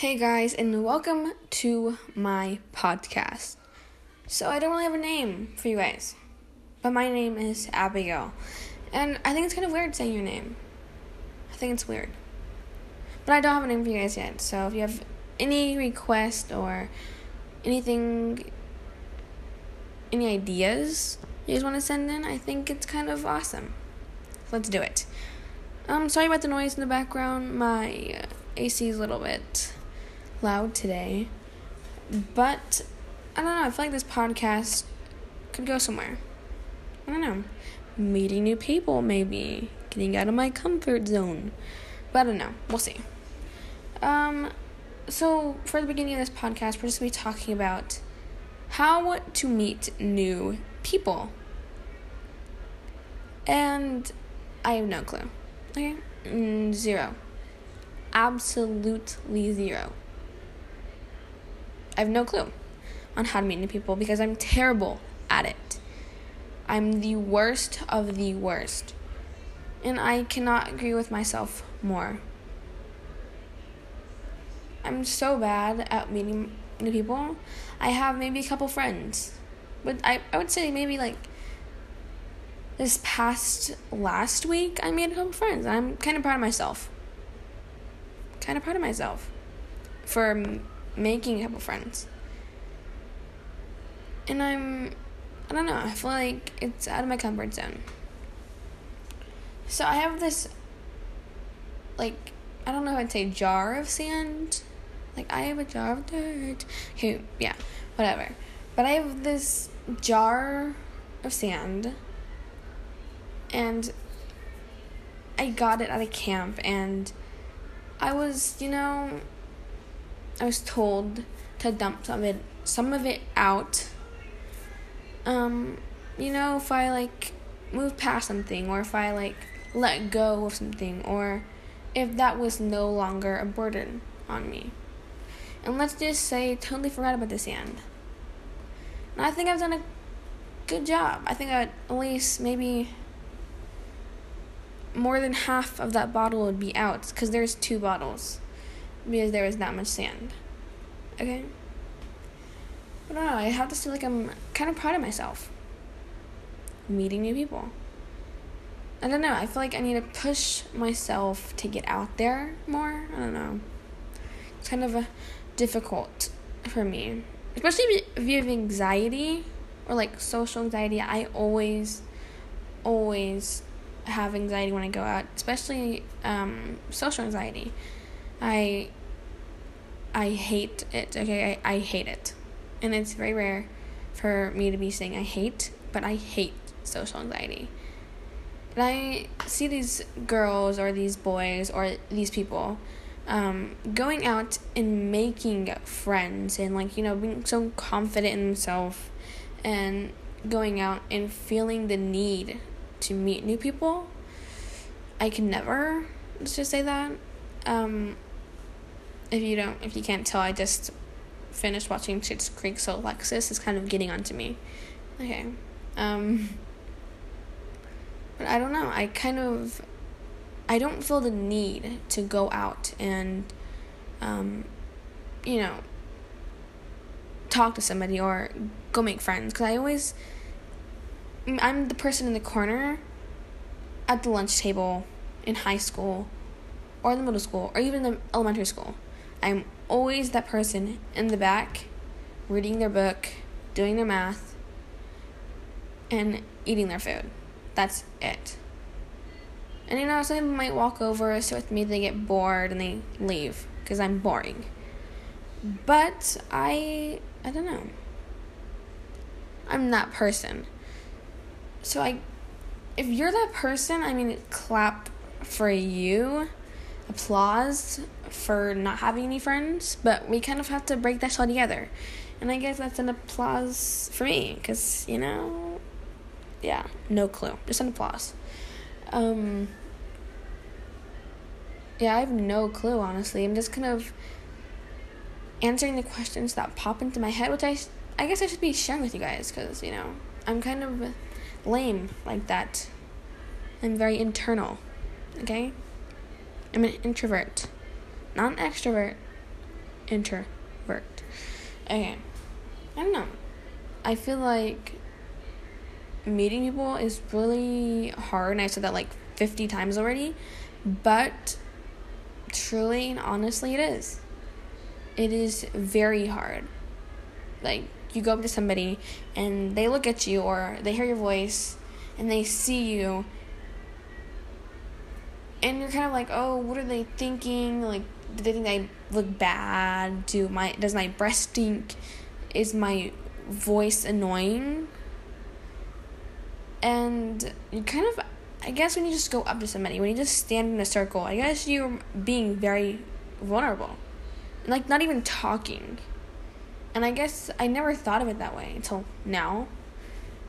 Hey guys, and welcome to my podcast. So, I don't really have a name for you guys, but my name is Abigail. And I think it's kind of weird saying your name. I think it's weird. But I don't have a name for you guys yet, so if you have any request or anything, any ideas you guys want to send in, I think it's kind of awesome. Let's do it. Um, sorry about the noise in the background. My uh, AC is a little bit loud today. But I don't know, I feel like this podcast could go somewhere. I don't know. Meeting new people, maybe. Getting out of my comfort zone. But I don't know. We'll see. Um, so, for the beginning of this podcast, we're just going to be talking about how to meet new people. And I have no clue. Okay? Mm, zero. Absolutely zero. I have no clue on how to meet new people because I'm terrible at it. I'm the worst of the worst. And I cannot agree with myself more. I'm so bad at meeting new people. I have maybe a couple friends. But I, I would say maybe like this past last week I made a couple friends. I'm kind of proud of myself. Kind of proud of myself for making a couple friends. And I'm, I don't know, I feel like it's out of my comfort zone. So I have this, like, I don't know if I'd say jar of sand. Like, I have a jar of dirt. Who, yeah, whatever. But I have this jar of sand. And I got it at a camp. And I was, you know, I was told to dump some of it some of it out. Um, you know, if I like move past something or if I like let go of something or if that was no longer a burden on me. And let's just say totally forgot about the sand. And I think I've done a good job. I think at least maybe more than half of that bottle would be out because there's two bottles because there was that much sand. Okay? But I don't know, I have to feel like I'm kind of proud of myself. Meeting new people. I don't know, I feel like I need to push myself to get out there more. I don't know. It's kind of difficult for me. Especially if you have anxiety or like social anxiety. I always, always have anxiety when I go out, especially um, social anxiety. I I hate it. Okay, I, I hate it. And it's very rare for me to be saying I hate, but I hate social anxiety. And I see these girls or these boys or these people um, going out and making friends and like you know being so confident in themselves and going out and feeling the need to meet new people. I can never. Let's just say that. Um, if you don't if you can't tell, I just finished watching Schitt's Creek, so Alexis is kind of getting onto me. Okay. Um but I don't know. I kind of I don't feel the need to go out and um you know talk to somebody or go make friends cuz I always I'm the person in the corner at the lunch table in high school or the middle school or even the elementary school I'm always that person in the back, reading their book, doing their math, and eating their food. That's it. And you know, some might walk over, sit with me, they get bored, and they leave because I'm boring. But I, I don't know. I'm that person. So I, if you're that person, I mean, clap for you applause for not having any friends, but we kind of have to break that shell together. And I guess that's an applause for me, because, you know, yeah, no clue. Just an applause. Um, yeah, I have no clue, honestly. I'm just kind of answering the questions that pop into my head, which I, I guess I should be sharing with you guys, because, you know, I'm kind of lame like that. I'm very internal, okay? I'm an introvert, not an extrovert. introvert. Okay. I don't know. I feel like meeting people is really hard, and I said that like 50 times already, but truly and honestly, it is. It is very hard. Like, you go up to somebody and they look at you or they hear your voice and they see you and you're kind of like, oh, what are they thinking? Like, they think I look bad? Do my does my breath stink? Is my voice annoying? And you kind of, I guess, when you just go up to somebody, when you just stand in a circle, I guess you're being very vulnerable, like not even talking. And I guess I never thought of it that way until now,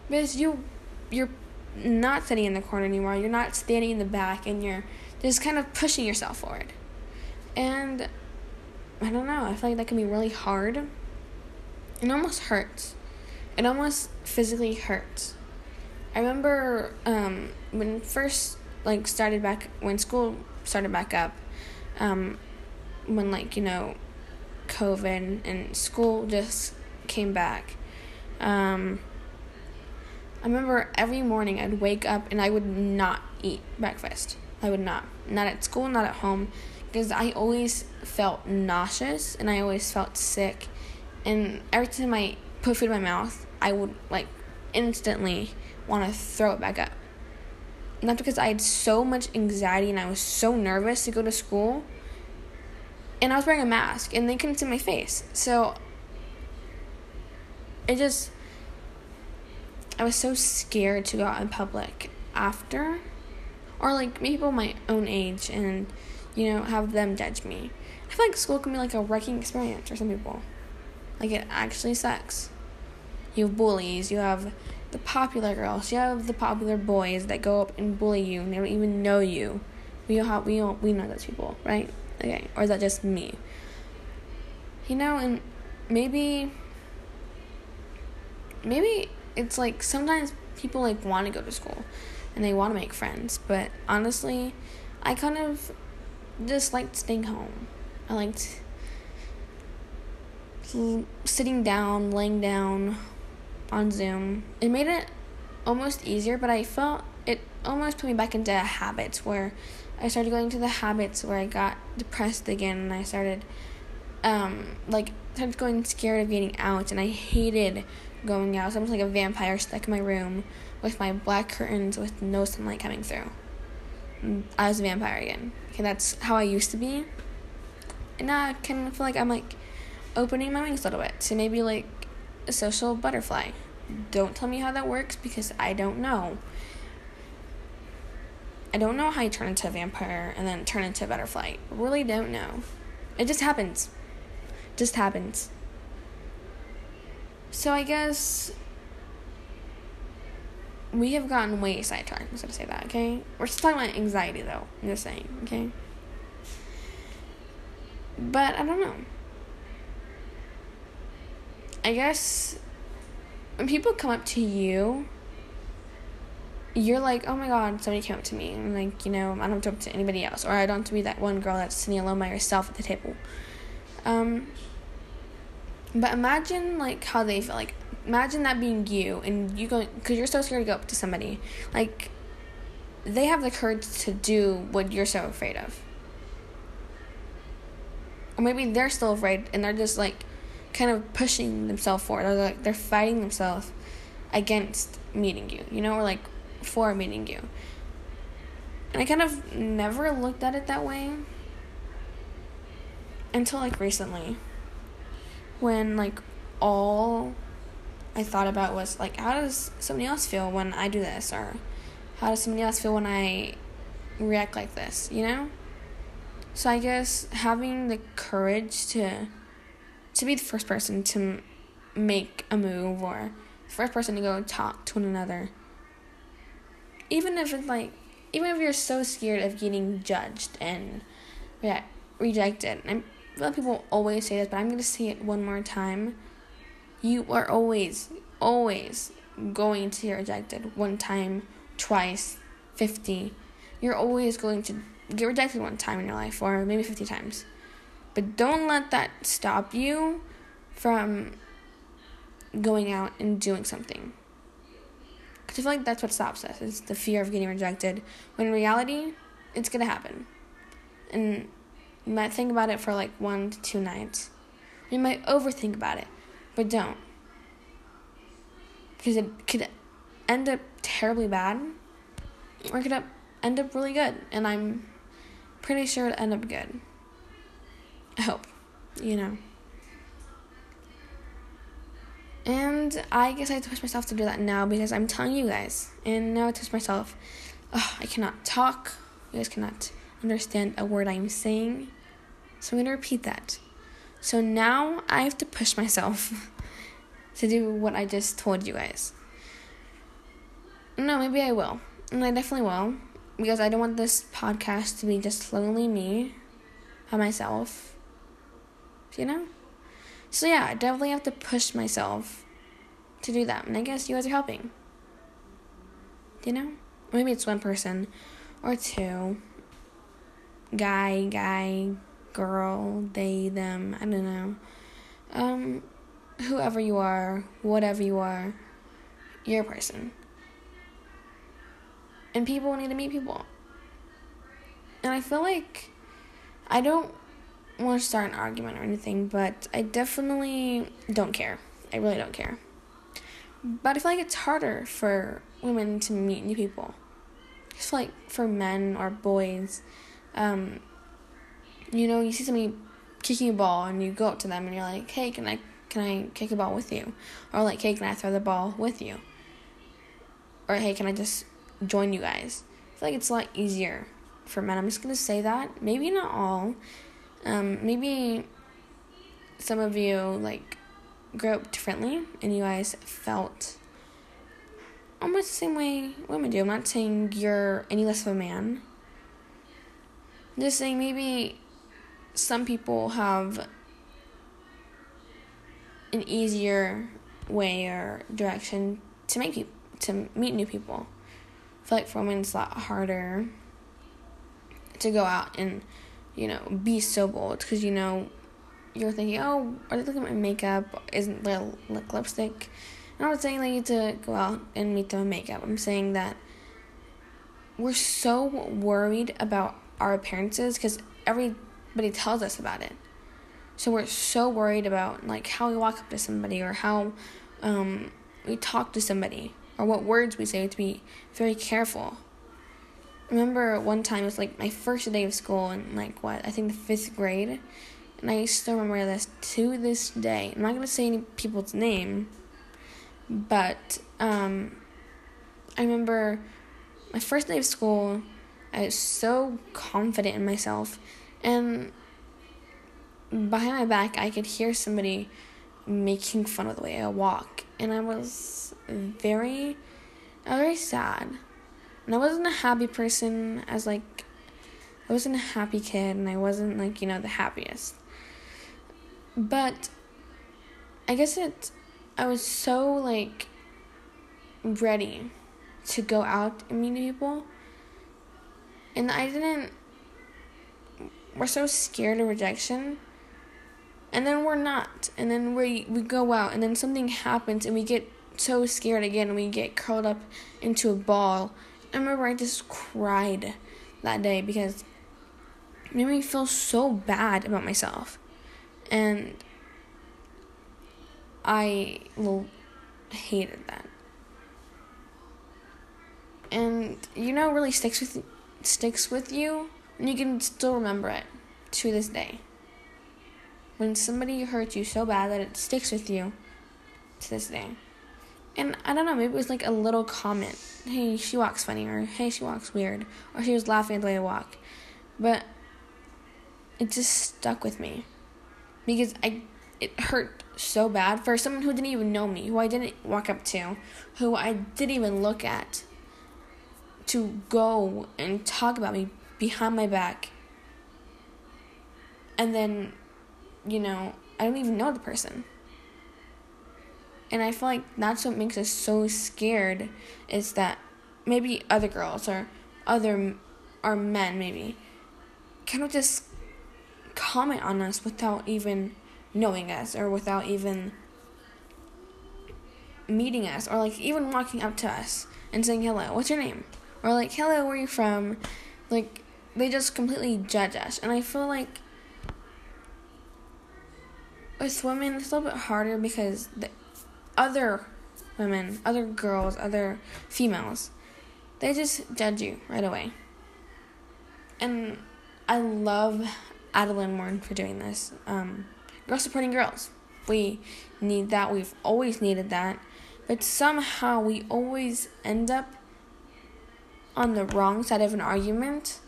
because you, you're not sitting in the corner anymore. You're not standing in the back, and you're just kind of pushing yourself forward. And I don't know. I feel like that can be really hard. It almost hurts. It almost physically hurts. I remember um, when first like started back when school started back up, um, when like you know, COVID and school just came back. Um, I remember every morning I'd wake up and I would not eat breakfast. I would not. Not at school, not at home. Because I always felt nauseous and I always felt sick. And every time I put food in my mouth, I would like instantly want to throw it back up. Not because I had so much anxiety and I was so nervous to go to school. And I was wearing a mask and they couldn't see my face. So it just I was so scared to go out in public after, or like people my own age, and you know have them judge me. I feel like school can be like a wrecking experience for some people. Like it actually sucks. You have bullies. You have the popular girls. You have the popular boys that go up and bully you, and they don't even know you. We all we all, we know those people, right? Okay, or is that just me? You know, and maybe maybe it's like sometimes people like want to go to school and they want to make friends, but honestly, I kind of just liked staying home. I liked sitting down, laying down on Zoom. It made it almost easier, but I felt it almost put me back into habits where I started going to the habits where I got depressed again and I started um like started going scared of getting out and I hated going out. So I was like a vampire stuck in my room with my black curtains with no sunlight coming through. I was a vampire again. Okay, that's how I used to be. And now I kind of feel like I'm like opening my wings a little bit to maybe like a social butterfly. Don't tell me how that works because I don't know. I don't know how you turn into a vampire and then turn into a butterfly. Really don't know. It just happens. Just happens. So I guess we have gotten way sidetracked. I'm just gonna say that, okay? We're still talking about anxiety though. I'm just saying, okay? But I don't know. I guess when people come up to you, you're like, oh my god, somebody came up to me. And like, you know, I don't have to talk to anybody else. Or I don't have to be that one girl that's sitting alone by herself at the table. Um, but imagine like how they feel. Like imagine that being you and you going because you're so scared to go up to somebody. Like they have the courage to do what you're so afraid of. Or maybe they're still afraid and they're just like kind of pushing themselves forward. Or like they're fighting themselves against meeting you, you know, or like for meeting you. And I kind of never looked at it that way until like recently when like all I thought about was like how does somebody else feel when I do this or how does somebody else feel when I react like this, you know? So I guess having the courage to to be the first person to make a move or the first person to go talk to one another. Even if it's like even if you're so scared of getting judged and yeah, rejected. And a lot of people always say this, but I'm going to say it one more time. You are always, always going to get rejected one time, twice, 50. You're always going to get rejected one time in your life, or maybe 50 times. But don't let that stop you from going out and doing something. Because I feel like that's what stops us. is the fear of getting rejected. When in reality, it's going to happen. And you might think about it for like one to two nights. You might overthink about it, but don't. Because it could end up terribly bad, or it could end up really good. And I'm pretty sure it'll end up good. I hope, you know. And I guess I have to push myself to do that now because I'm telling you guys. And now I push myself. Oh, I cannot talk. You guys cannot understand a word I'm saying. So I'm going to repeat that. So now I have to push myself to do what I just told you guys. No, maybe I will. And I definitely will. Because I don't want this podcast to be just slowly me by myself. You know? So yeah, I definitely have to push myself to do that. And I guess you guys are helping. You know? Maybe it's one person or two. Guy, guy, girl, they, them, I don't know. Um, whoever you are, whatever you are, you're a person. And people need to meet people. And I feel like I don't want to start an argument or anything, but I definitely don't care. I really don't care. But I feel like it's harder for women to meet new people. I feel like for men or boys, um, you know, you see somebody kicking a ball and you go up to them and you're like, hey, can I can I kick a ball with you? Or like, hey, can I throw the ball with you? Or hey, can I just join you guys? I feel like it's a lot easier for men. I'm just gonna say that. Maybe not all. Um, maybe some of you like grew up differently and you guys felt almost the same way women do. I'm not saying you're any less of a man. I'm just saying maybe some people have an easier way or direction to make people to meet new people. I feel like for women it's a lot harder to go out and you know be so bold because you know you're thinking, oh, are they looking at my makeup? Isn't there like lipstick? I'm not saying that you need to go out and meet them in makeup. I'm saying that we're so worried about our appearances because everybody tells us about it. So we're so worried about like how we walk up to somebody or how um, we talk to somebody or what words we say. To be very careful. remember one time it was like my first day of school in like what I think the fifth grade, and I still remember this to this day. I'm not gonna say any people's name, but um, I remember my first day of school. I was so confident in myself, and behind my back, I could hear somebody making fun of the way I walk, and I was very, I was very sad, and I wasn't a happy person. As like, I wasn't a happy kid, and I wasn't like you know the happiest. But I guess it, I was so like ready to go out and meet people, and I didn't. We're so scared of rejection. And then we're not. And then we we go out and then something happens and we get so scared again and we get curled up into a ball. I remember i just cried that day because it made me feel so bad about myself. And i well, hated that. And you know really sticks with sticks with you and you can still remember it to this day when somebody hurts you so bad that it sticks with you to this day. And I don't know, maybe it was like a little comment. Hey, she walks funny, or hey, she walks weird, or she was laughing at the way I walk. But it just stuck with me because I it hurt so bad for someone who didn't even know me, who I didn't walk up to, who I didn't even look at, to go and talk about me behind my back. And then you know, I don't even know the person. And I feel like that's what makes us so scared is that maybe other girls or other or men maybe kind of just comment on us without even knowing us or without even meeting us or like even walking up to us and saying hello what's your name or like hello where are you from like they just completely judge us. And i feel like with women it's a little bit harder because the other women other girls other females they just judge you right away. And i love adeline moore for doing this. Um, girls supporting girls. We need that. We've always needed that. But somehow we always end up on the wrong side of an argument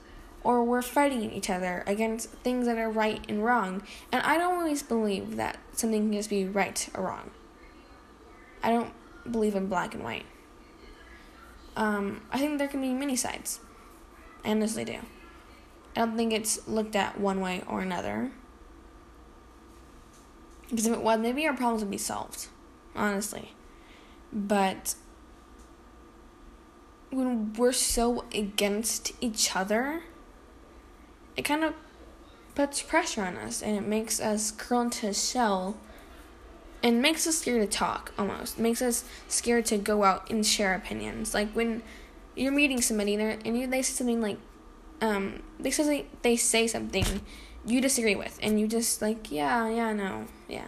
or we're fighting each other against things that are right and wrong. And I don't always believe that something can just be right or wrong. I don't believe in black and white. Um, I think there can be many sides. I honestly do. I don't think it's looked at one way or another. Because if it was, maybe our problems would be solved. Honestly. But when we're so against each other, it kind of puts pressure on us and it makes us curl into a shell and makes us scared to talk almost. It makes us scared to go out and share opinions. Like when you're meeting somebody and, and you, they say something like, um, they say they say something you disagree with, and you just like, yeah, yeah, no, yeah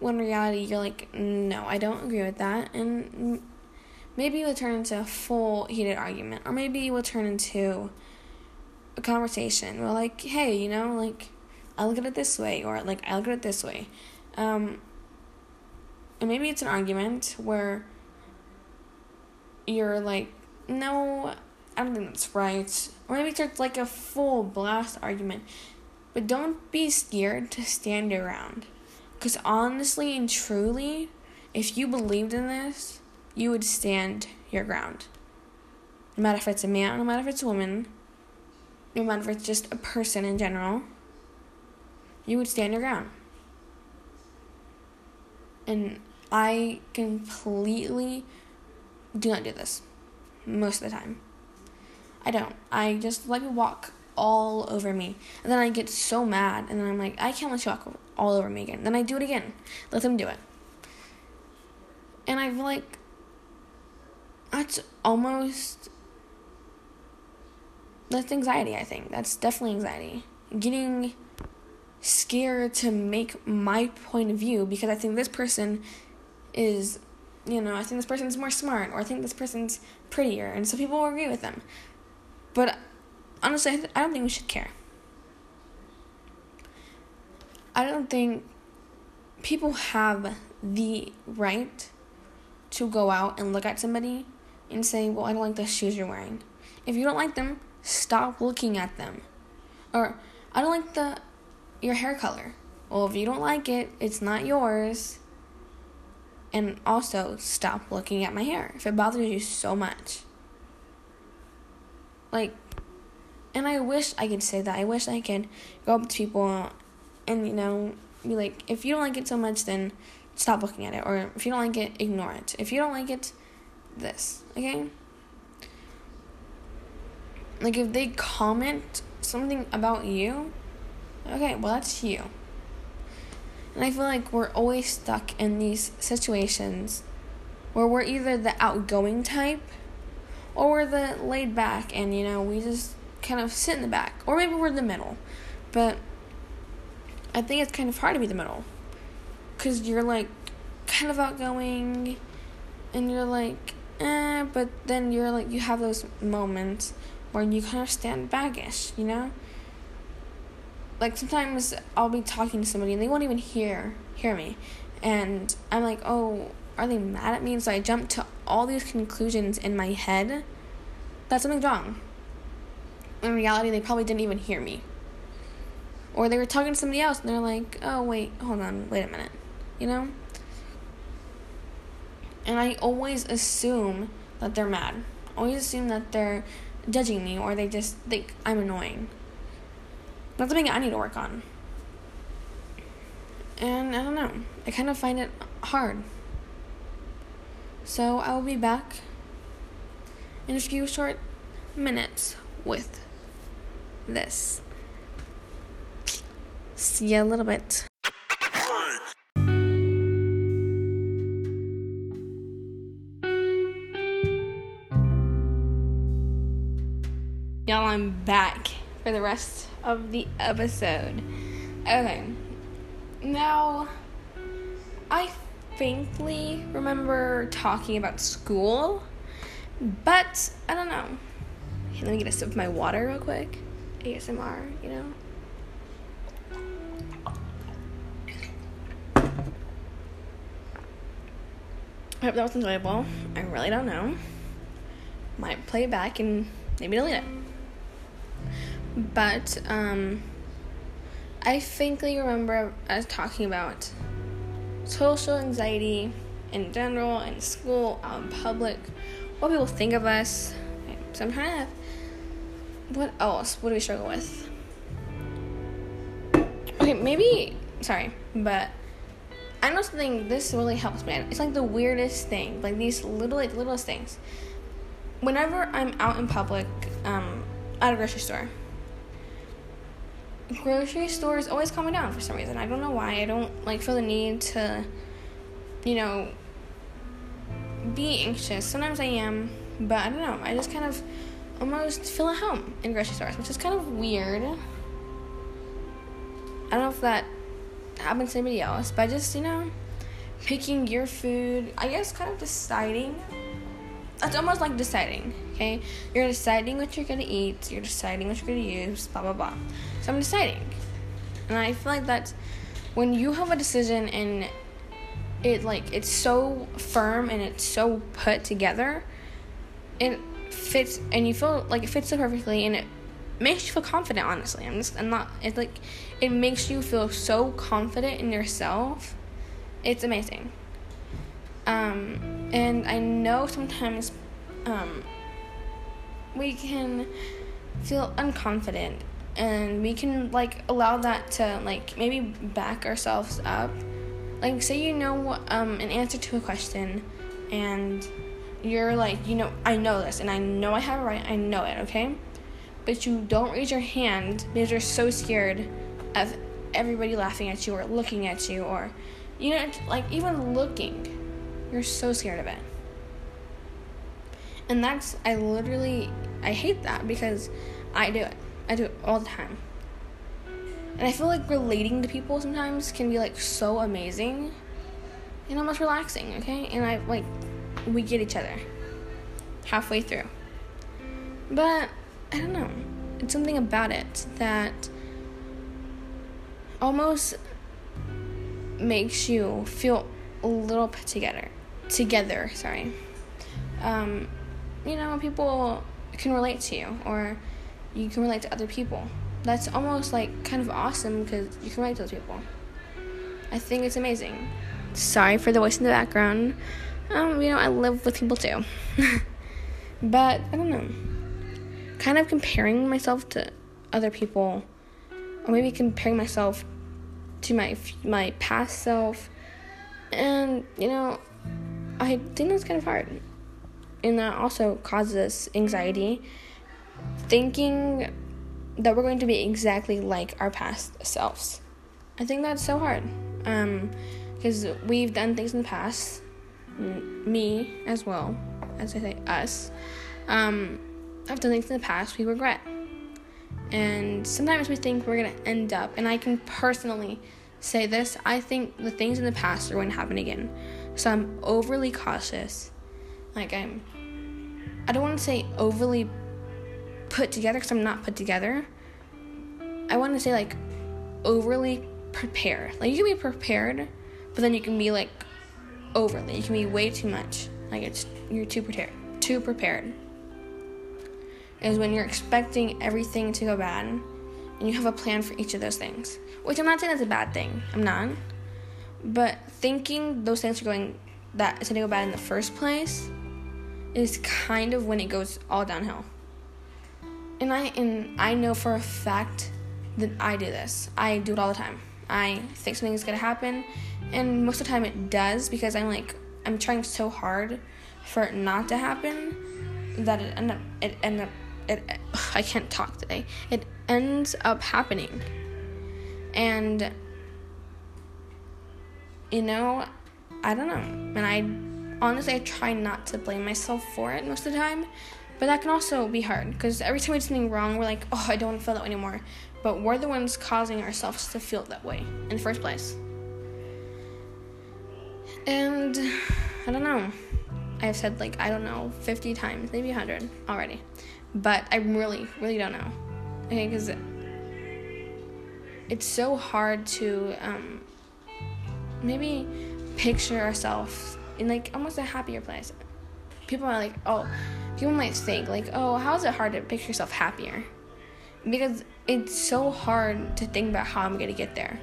when in reality you're like, no, I don't agree with that, and maybe it will turn into a full heated argument, or maybe it will turn into a conversation where like, hey, you know, like I look at it this way, or like I look at it this way, um, and maybe it's an argument where you're like, no, I don't think that's right, or maybe it's like a full blast argument, but don't be scared to stand around. Because honestly and truly, if you believed in this, you would stand your ground. No matter if it's a man, no matter if it's a woman, no matter if it's just a person in general, you would stand your ground. And I completely do not do this most of the time. I don't. I just let me walk all over me. And then I get so mad, and then I'm like, I can't let you walk all over me again. Then I do it again. Let them do it. And I feel like that's almost that's anxiety, I think. That's definitely anxiety. Getting scared to make my point of view because I think this person is, you know, I think this person's more smart or I think this person's prettier and so people will agree with them. But honestly, I don't think we should care. I don't think people have the right to go out and look at somebody and say, Well, I don't like the shoes you're wearing. If you don't like them, stop looking at them. Or, I don't like the your hair color. Well, if you don't like it, it's not yours. And also, stop looking at my hair if it bothers you so much. Like, and I wish I could say that. I wish I could go up to people and, you know, be like, if you don't like it so much, then stop looking at it. Or if you don't like it, ignore it. If you don't like it, this, okay? Like, if they comment something about you, okay, well, that's you. And I feel like we're always stuck in these situations where we're either the outgoing type or we're the laid back and, you know, we just kind of sit in the back, or maybe we're in the middle. But I think it's kind of hard to be the middle because you're like kind of outgoing and you're like, eh, but then you're like, you have those moments where you kind of stand baggish, you know? Like sometimes I'll be talking to somebody and they won't even hear hear me, and I'm like, oh, are they mad at me? And so I jump to all these conclusions in my head that something's wrong in reality, they probably didn't even hear me. Or they were talking to somebody else and they're like, oh, wait, hold on, wait a minute. You know? And I always assume that they're mad. Always assume that they're judging me or they just think I'm annoying. That's something I need to work on. And I don't know. I kind of find it hard. So I will be back in a few short minutes with this. See you a little bit. Back for the rest of the episode. Okay. Now, I faintly remember talking about school, but I don't know. Hey, let me get a sip of my water real quick. ASMR, you know? I hope that was enjoyable. I really don't know. Might play it back and maybe delete it. But um, I faintly remember us talking about social anxiety in general, in school, out in public, what people think of us. So I'm. What else? What do we struggle with? Okay, maybe. Sorry, but I know something. This really helps me. It's like the weirdest thing. Like these little, like littlest things. Whenever I'm out in public, um, at a grocery store, grocery stores always calm me down for some reason. I don't know why. I don't like feel the need to, you know, be anxious. Sometimes I am, but I don't know. I just kind of almost feel at home in grocery stores, which is kind of weird. I don't know if that happens to anybody else, but just, you know, picking your food, I guess kind of deciding. It's almost like deciding, okay? You're deciding what you're gonna eat, you're deciding what you're gonna use, blah, blah, blah. So I'm deciding. And I feel like that's when you have a decision and it like it's so firm and it's so put together, it fits and you feel like it fits so perfectly and it makes you feel confident honestly. I'm just I'm not it's like it makes you feel so confident in yourself. It's amazing. Um and I know sometimes um we can feel unconfident and we can like allow that to like maybe back ourselves up. Like say you know um, an answer to a question and you're like you know i know this and i know i have it right i know it okay? But you don't raise your hand because you're so scared of everybody laughing at you or looking at you or you know like even looking you're so scared of it. And that's i literally i hate that because i do it I do it all the time. And I feel like relating to people sometimes can be like so amazing and almost relaxing, okay? And I like we get each other halfway through. But I don't know. It's something about it that almost makes you feel a little put together. Together, sorry. Um, you know, people can relate to you or you can relate to other people. That's almost like kind of awesome because you can relate to those people. I think it's amazing. Sorry for the voice in the background. Um, you know, I live with people too. but I don't know. Kind of comparing myself to other people, or maybe comparing myself to my my past self, and you know, I think that's kind of hard, and that also causes anxiety thinking that we're going to be exactly like our past selves. I think that's so hard. Um, because we've done things in the past, me as well, as I say us. Um, I've done things in the past we regret. And sometimes we think we're gonna end up, and I can personally say this I think the things in the past are going to happen again. So I'm overly cautious. Like, I'm, I don't want to say overly put together because I'm not put together. I want to say like overly prepared. Like you can be prepared, but then you can be like overly. You can be way too much. Like it's you're too prepared. Too prepared. Is when you're expecting everything to go bad and you have a plan for each of those things. Which I'm not saying that's a bad thing. I'm not. But thinking those things are going that it's gonna go bad in the first place is kind of when it goes all downhill and I and I know for a fact that I do this. I do it all the time. I think something is gonna happen, and most of the time it does because I'm like I'm trying so hard for it not to happen that it end up it end up it I can't talk today. It ends up happening, And, you know, I don't know. And I honestly, I try not to blame myself for it most of the time. But that can also be hard because every time we do something wrong, we're like, oh, I don't want to feel that way anymore. But we're the ones causing ourselves to feel that way in the first place. And I don't know. I've said like, I don't know, 50 times, maybe 100 already. But I really, really don't know. Okay, because it's so hard to um, maybe picture ourselves in like almost a happier place. People are like, oh, people might think like, oh, how is it hard to picture yourself happier? Because it's so hard to think about how I'm gonna get there.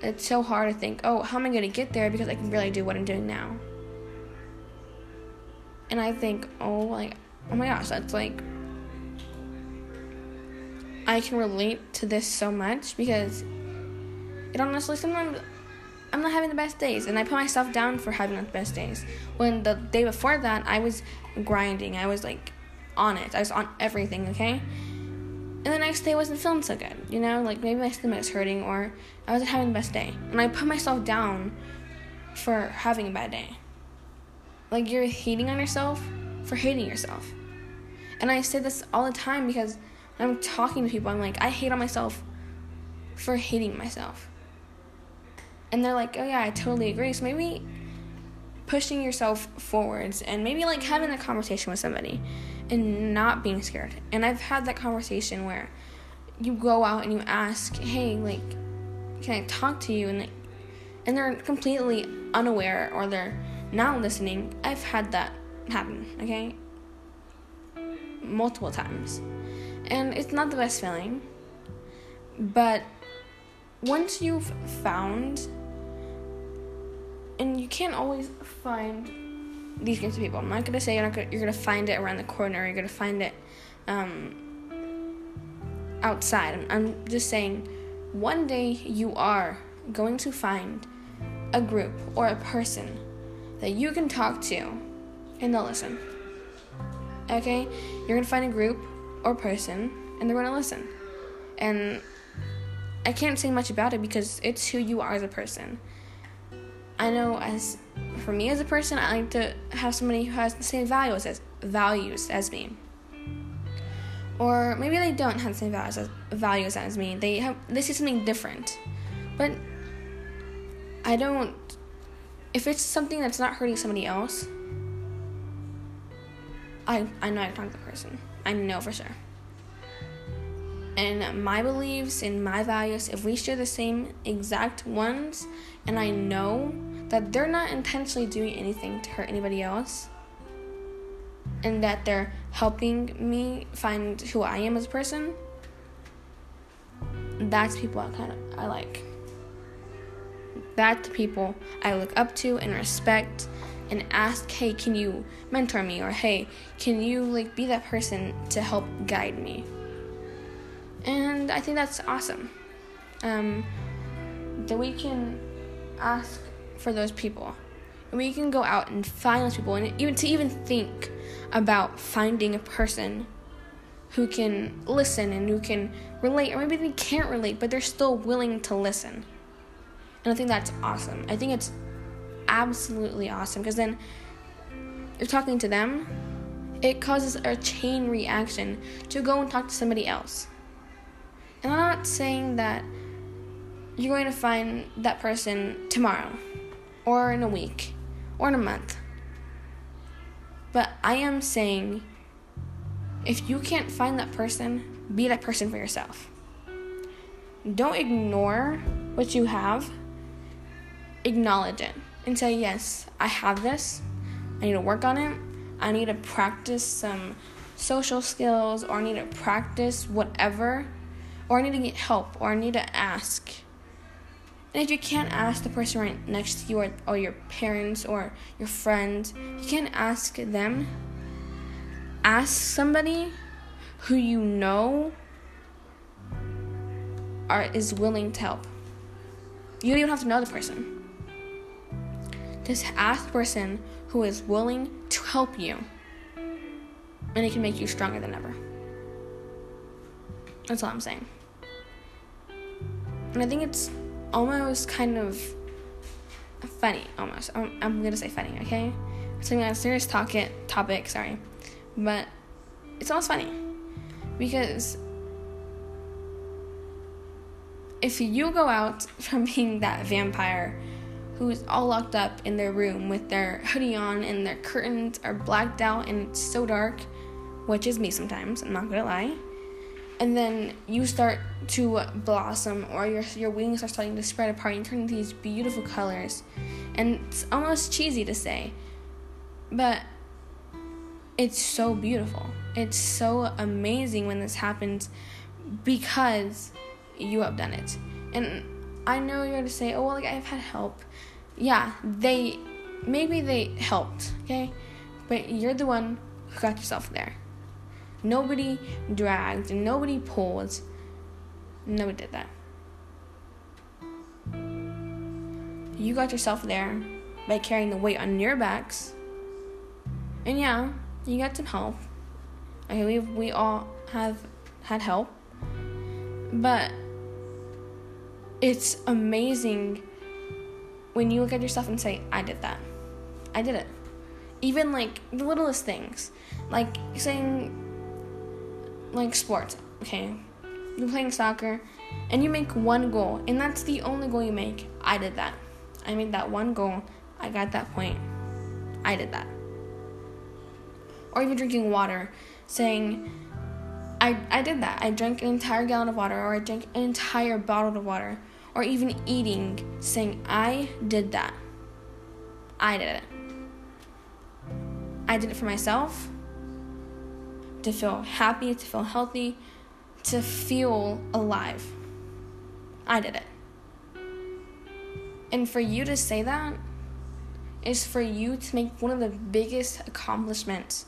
It's so hard to think, oh, how am I gonna get there because I can really do what I'm doing now. And I think, oh, like, oh my gosh, that's like, I can relate to this so much because it honestly sometimes I'm not having the best days, and I put myself down for having the best days. When the day before that, I was grinding, I was like on it, I was on everything, okay? And the next day wasn't feeling so good, you know? Like maybe my stomach was hurting, or I wasn't having the best day. And I put myself down for having a bad day. Like you're hating on yourself for hating yourself. And I say this all the time because I'm talking to people, I'm like, I hate on myself for hating myself and they're like, oh yeah, I totally agree. So maybe pushing yourself forwards and maybe like having a conversation with somebody and not being scared. And I've had that conversation where you go out and you ask, hey, like, can I talk to you? And like, and they're completely unaware or they're not listening. I've had that happen, okay? Multiple times. And it's not the best feeling. But once you've found and you can't always find these kinds of people. I'm not gonna say you're not gonna, you're gonna find it around the corner. You're gonna find it um, outside. I'm, I'm just saying, one day you are going to find a group or a person that you can talk to, and they'll listen. Okay, you're gonna find a group or person, and they're gonna listen. And I can't say much about it because it's who you are as a person. I know as for me as a person, I like to have somebody who has the same values as values as me. Or maybe they don't have the same values as, values as me. They have they see something different. But I don't if it's something that's not hurting somebody else, I I know I can talk to the person. I know for sure. And my beliefs and my values, if we share the same exact ones, and I know that they're not intentionally doing anything to hurt anybody else and that they're helping me find who I am as a person, that's people I kind of I like. That's the people I look up to and respect and ask, "Hey, can you mentor me?" or "Hey, can you like be that person to help guide me?" And I think that's awesome. Um, that we can ask for those people. And we can go out and find those people and even to even think about finding a person who can listen and who can relate or maybe they can't relate but they're still willing to listen. And I think that's awesome. I think it's absolutely awesome because then you're talking to them, it causes a chain reaction to go and talk to somebody else. And I'm not saying that you're going to find that person tomorrow or in a week or in a month. But I am saying if you can't find that person, be that person for yourself. Don't ignore what you have, acknowledge it and say, Yes, I have this. I need to work on it. I need to practice some social skills, or I need to practice whatever, or I need to get help, or I need to ask. And if you can't ask the person right next to you or, or your parents or your friends, you can't ask them. Ask somebody who you know are is willing to help. You don't even have to know the person. Just ask the person who is willing to help you. And it can make you stronger than ever. That's all I'm saying. And I think it's almost kind of funny, almost. I'm, I'm gonna say funny, okay? Something like a serious topic, topic, sorry. But it's almost funny because if you go out from being that vampire who's all locked up in their room with their hoodie on and their curtains are blacked out and it's so dark, which is me sometimes, I'm not gonna lie. And then you start to blossom or your your wings are starting to spread apart and turn into these beautiful colors. And it's almost cheesy to say, but it's so beautiful. It's so amazing when this happens because you have done it. And I know you're going to say, oh, well, like I've had help. Yeah, they, maybe they helped, okay? But you're the one who got yourself there. Nobody dragged, and nobody pulled. Nobody did that. You got yourself there by carrying the weight on your backs. And yeah, you got some help. Okay, we we all have had help. But it's amazing when you look at yourself and say, I did that. I did it. Even like the littlest things. Like saying, like sports, okay? You're playing soccer and you make one goal, and that's the only goal you make. I did that. I made that one goal. I got that point. I did that. Or even drinking water, saying, I, I did that. I drank an entire gallon of water, or I drank an entire bottle of water or even eating, saying, I did that. I did it. I did it for myself to feel happy, to feel healthy, to feel alive. I did it. And for you to say that is for you to make one of the biggest accomplishments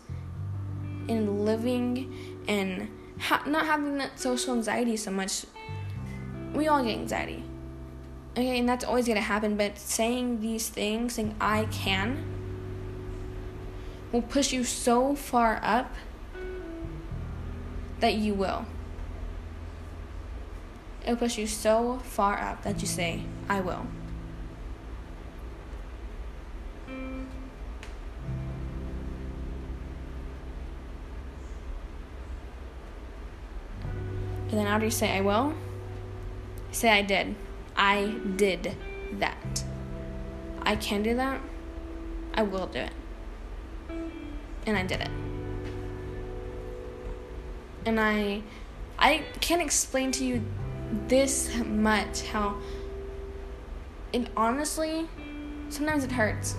in living and ha- not having that social anxiety so much. We all get anxiety. Okay, and that's always gonna happen, but saying these things, saying I can, will push you so far up that you will. It'll push you so far up that you say, I will. And then after you say, I will, say, I did. I did that. I can do that. I will do it. And I did it. And I I can't explain to you this much how it honestly sometimes it hurts.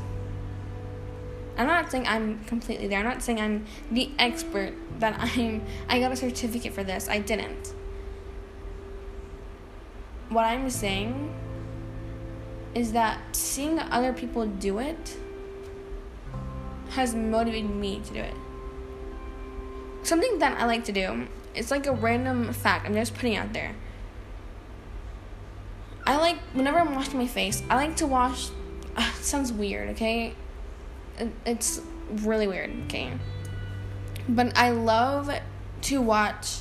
I'm not saying I'm completely there. I'm not saying I'm the expert that I'm I got a certificate for this. I didn't what I'm saying is that seeing other people do it has motivated me to do it. Something that I like to do, it's like a random fact I'm just putting out there. I like, whenever I'm washing my face, I like to wash, uh, sounds weird, okay? It, it's really weird, okay? But I love to watch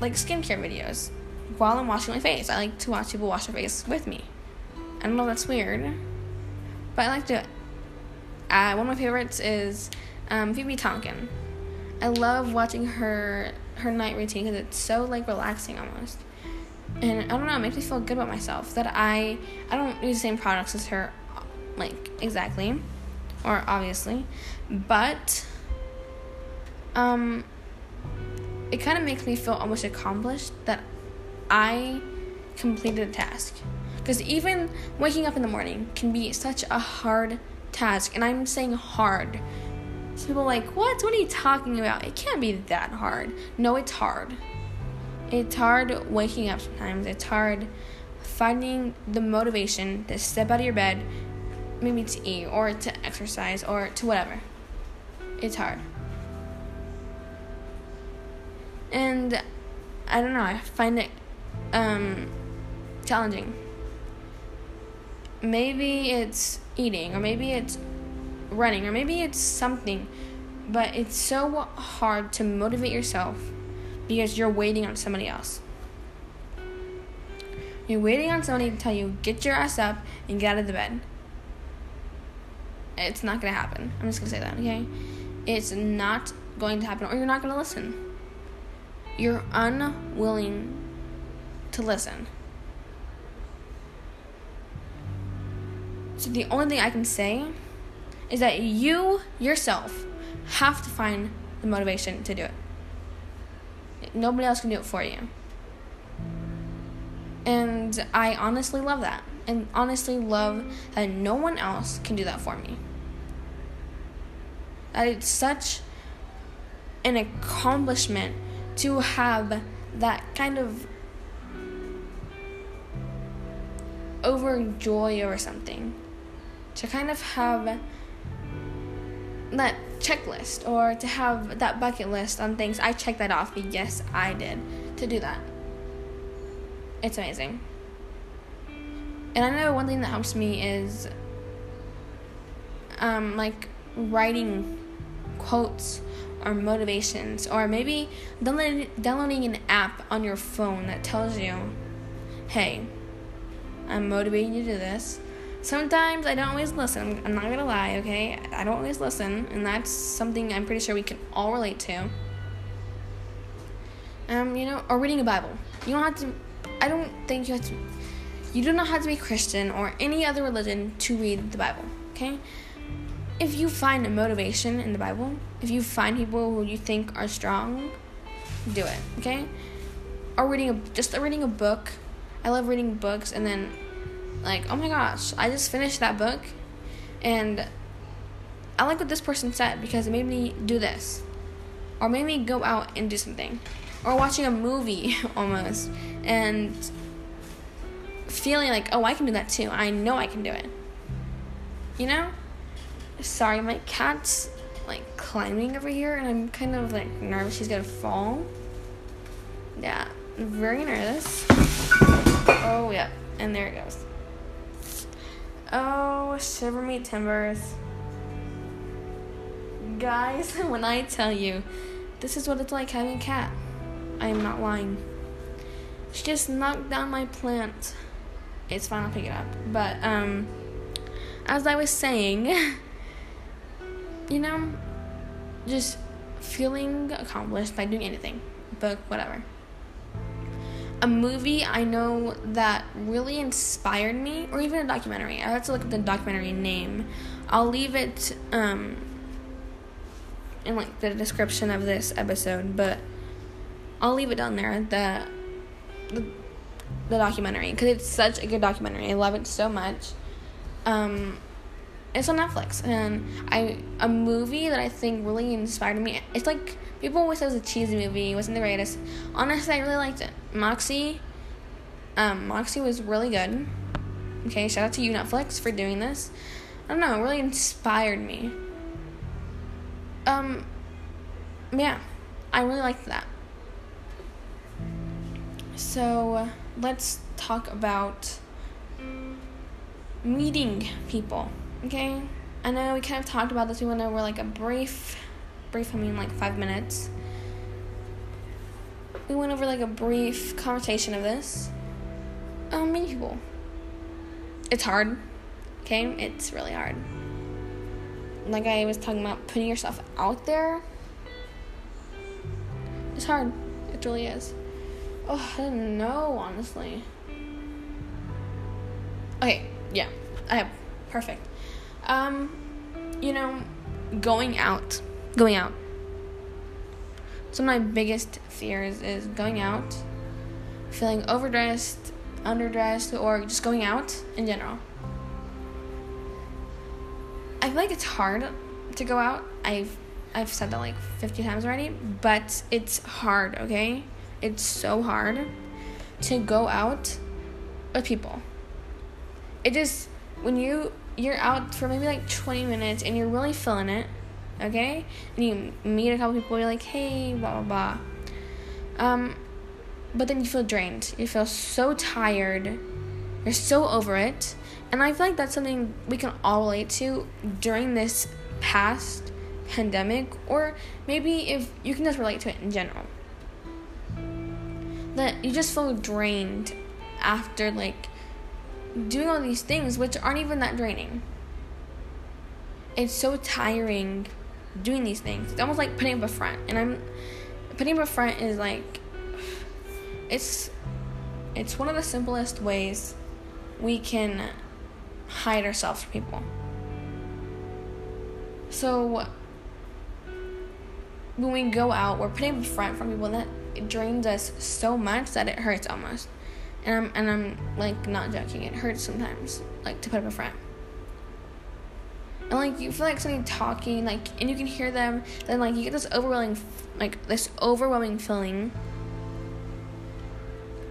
like skincare videos while I'm washing my face. I like to watch people wash their face with me. I don't know if that's weird, but I like to. Uh, one of my favorites is um, Phoebe Tonkin. I love watching her her night routine because it's so like relaxing almost. And I don't know, it makes me feel good about myself that I I don't use the same products as her, like exactly, or obviously, but um, it kind of makes me feel almost accomplished that I completed a task. Because even waking up in the morning can be such a hard task, and I'm saying hard. So people like, what? What are you talking about? It can't be that hard. No, it's hard. It's hard waking up sometimes. It's hard finding the motivation to step out of your bed, maybe to eat or to exercise or to whatever. It's hard. And I don't know, I find it um, challenging. Maybe it's eating, or maybe it's running, or maybe it's something, but it's so hard to motivate yourself because you're waiting on somebody else. You're waiting on somebody to tell you, get your ass up and get out of the bed. It's not gonna happen. I'm just gonna say that, okay? It's not going to happen, or you're not gonna listen. You're unwilling to listen. So the only thing I can say is that you yourself have to find the motivation to do it. Nobody else can do it for you. And I honestly love that. And honestly love that no one else can do that for me. That it's such an accomplishment to have that kind of overjoy over something. To kind of have that checklist or to have that bucket list on things. I checked that off. Yes, I did to do that. It's amazing. And I know one thing that helps me is um, like writing quotes or motivations, or maybe downloading an app on your phone that tells you, hey, I'm motivating you to do this. Sometimes I don't always listen. I'm not gonna lie, okay? I don't always listen, and that's something I'm pretty sure we can all relate to. Um, you know, or reading a Bible. You don't have to. I don't think you have to. You do not have to be Christian or any other religion to read the Bible, okay? If you find a motivation in the Bible, if you find people who you think are strong, do it, okay? Or reading a just reading a book. I love reading books, and then like, oh my gosh, I just finished that book and I like what this person said because it made me do this. Or made me go out and do something. Or watching a movie almost and feeling like, oh, I can do that too. I know I can do it. You know? Sorry, my cat's like climbing over here and I'm kind of like nervous she's gonna fall. Yeah, very nervous. Oh, yeah, and there it goes. Oh, shiver me timbers. Guys, when I tell you, this is what it's like having a cat. I am not lying. She just knocked down my plant. It's fine, I'll pick it up. But, um, as I was saying, you know, just feeling accomplished by doing anything book, whatever a movie I know that really inspired me, or even a documentary. I have to look at the documentary name. I'll leave it um, in like the description of this episode, but I'll leave it down there. The the, the documentary because it's such a good documentary. I love it so much. Um, it's on Netflix, and I a movie that I think really inspired me. It's like People always say it was a cheesy movie, it wasn't the greatest. Honestly, I really liked it. Moxie, um, Moxie was really good. Okay, shout out to you, Netflix, for doing this. I don't know, it really inspired me. Um, yeah, I really liked that. So, let's talk about meeting people, okay? I know we kind of talked about this. We went over like a brief brief, I mean like five minutes. We went over like a brief conversation of this. Um, many people. It's hard. Okay, it's really hard. Like I was talking about putting yourself out there. It's hard. It really is. Oh, I don't know, honestly. Okay, yeah. I have perfect. Um, you know, going out going out. Of my biggest fears is going out, feeling overdressed, underdressed, or just going out in general. I feel like it's hard to go out. I've I've said that like 50 times already, but it's hard, okay? It's so hard to go out with people. It just when you you're out for maybe like 20 minutes and you're really feeling it okay? And you meet a couple people, you're like, hey, blah, blah, blah. Um, but then you feel drained. You feel so tired. You're so over it. And I feel like that's something we can all relate to during this past pandemic, or maybe if you can just relate to it in general. That you just feel drained after like doing all these things which aren't even that draining. It's so tiring doing these things. It's almost like putting up a front. And I'm putting up a front is like it's it's one of the simplest ways we can hide ourselves from people. So when we go out, we're putting up a front from people that it drains us so much that it hurts almost. And I'm and I'm like not joking. It hurts sometimes, like to put up a front. And like you feel like somebody talking, like, and you can hear them. Then like you get this overwhelming, like this overwhelming feeling.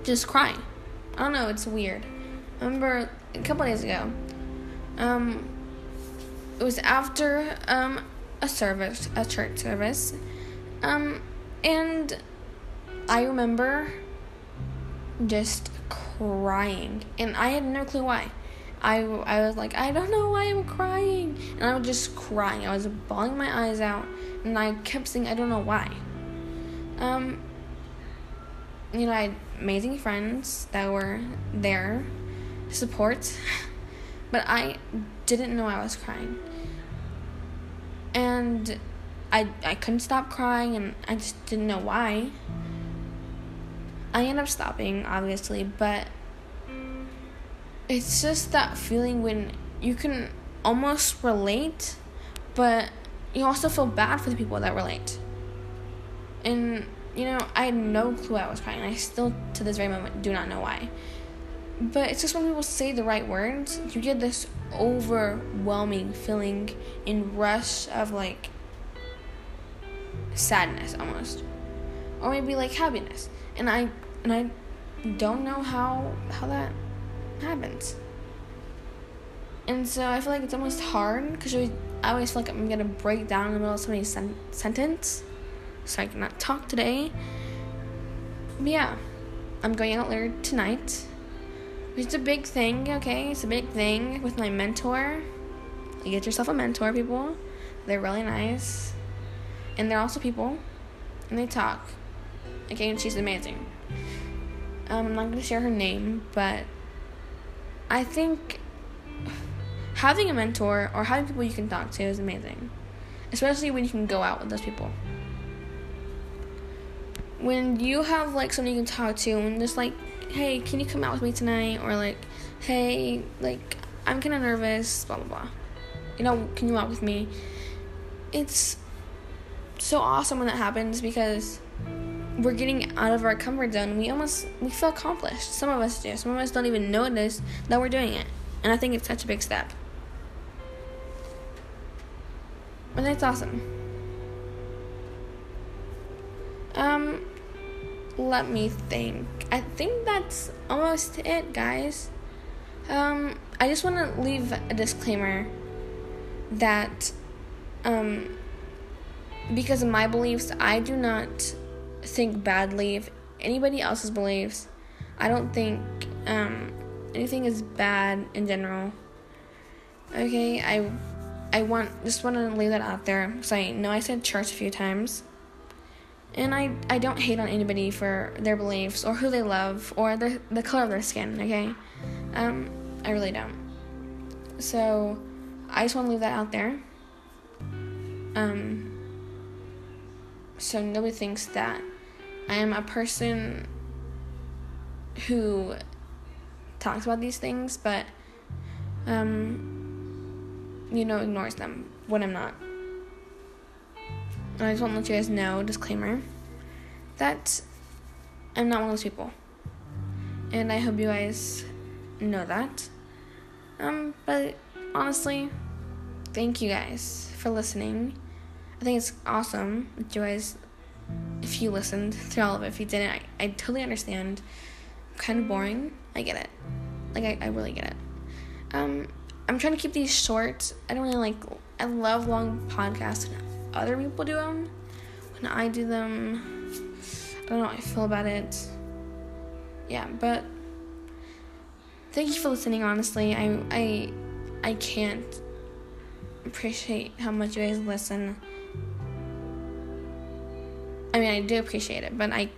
Just crying. I don't know. It's weird. I remember a couple days ago. Um, it was after um a service, a church service. Um, and I remember just crying, and I had no clue why. I, I was like, I don't know why I'm crying. And I was just crying. I was bawling my eyes out. And I kept saying, I don't know why. Um, you know, I had amazing friends that were there to support. But I didn't know I was crying. And I, I couldn't stop crying, and I just didn't know why. I ended up stopping, obviously, but it's just that feeling when you can almost relate, but you also feel bad for the people that relate. And, you know, I had no clue I was crying. I still, to this very moment, do not know why. But it's just when people say the right words, you get this overwhelming feeling in rush of like sadness almost. Or maybe like happiness. And I and I don't know how how that happens. And so I feel like it's almost hard because I always feel like I'm gonna break down in the middle of somebody's sen- sentence, so I cannot talk today. But yeah, I'm going out later tonight. It's a big thing, okay? It's a big thing with my mentor. You get yourself a mentor, people. They're really nice. And they're also people. And they talk. Okay, and she's amazing. Um, I'm not to share her name, but I think having a mentor or having people you can talk to is amazing. Especially when you can go out with those people. When you have like someone you can talk to and just like, hey, can you come out with me tonight? Or like, hey, like, I'm kind of nervous, blah, blah, blah. You know, can you out with me? It's so awesome when that happens because we're getting out of our comfort zone. We almost we feel accomplished. Some of us do. Some of us don't even notice that we're doing it. And I think it's such a big step. And it's awesome. Um let me think. I think that's almost it, guys. Um I just want to leave a disclaimer that um because of my beliefs, I do not think badly of anybody else's beliefs. I don't think um, anything is bad in general. Okay, I I want just want to leave that out there because I know I said church a few times, and I I don't hate on anybody for their beliefs or who they love or the the color of their skin. Okay, um, I really don't. So I just want to leave that out there. Um. So nobody thinks that I am a person who talks about these things, but um, you know, ignores them when I'm not. And I just want to let you guys know, disclaimer, that I'm not one of those people. And I hope you guys know that. Um, but honestly, thank you guys for listening. I think it's awesome that you guys if you listened to all of it. If you didn't, I, I totally understand. Kind of boring. I get it. Like, I, I really get it. Um, I'm trying to keep these short. I don't really like, I love long podcasts when other people do them. When I do them, I don't know how I feel about it. Yeah, but thank you for listening, honestly. I, I, I can't appreciate how much you guys listen. I mean, I do appreciate it, but I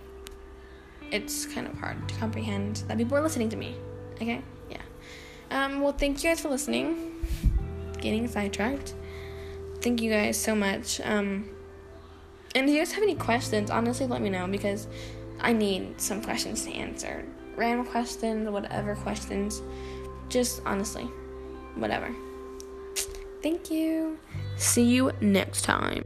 it's kind of hard to comprehend that people are listening to me. Okay? Yeah. Um, well, thank you guys for listening. Getting sidetracked. Thank you guys so much. Um, and if you guys have any questions, honestly, let me know because I need some questions to answer. Random questions, whatever questions. Just honestly, whatever. Thank you. See you next time.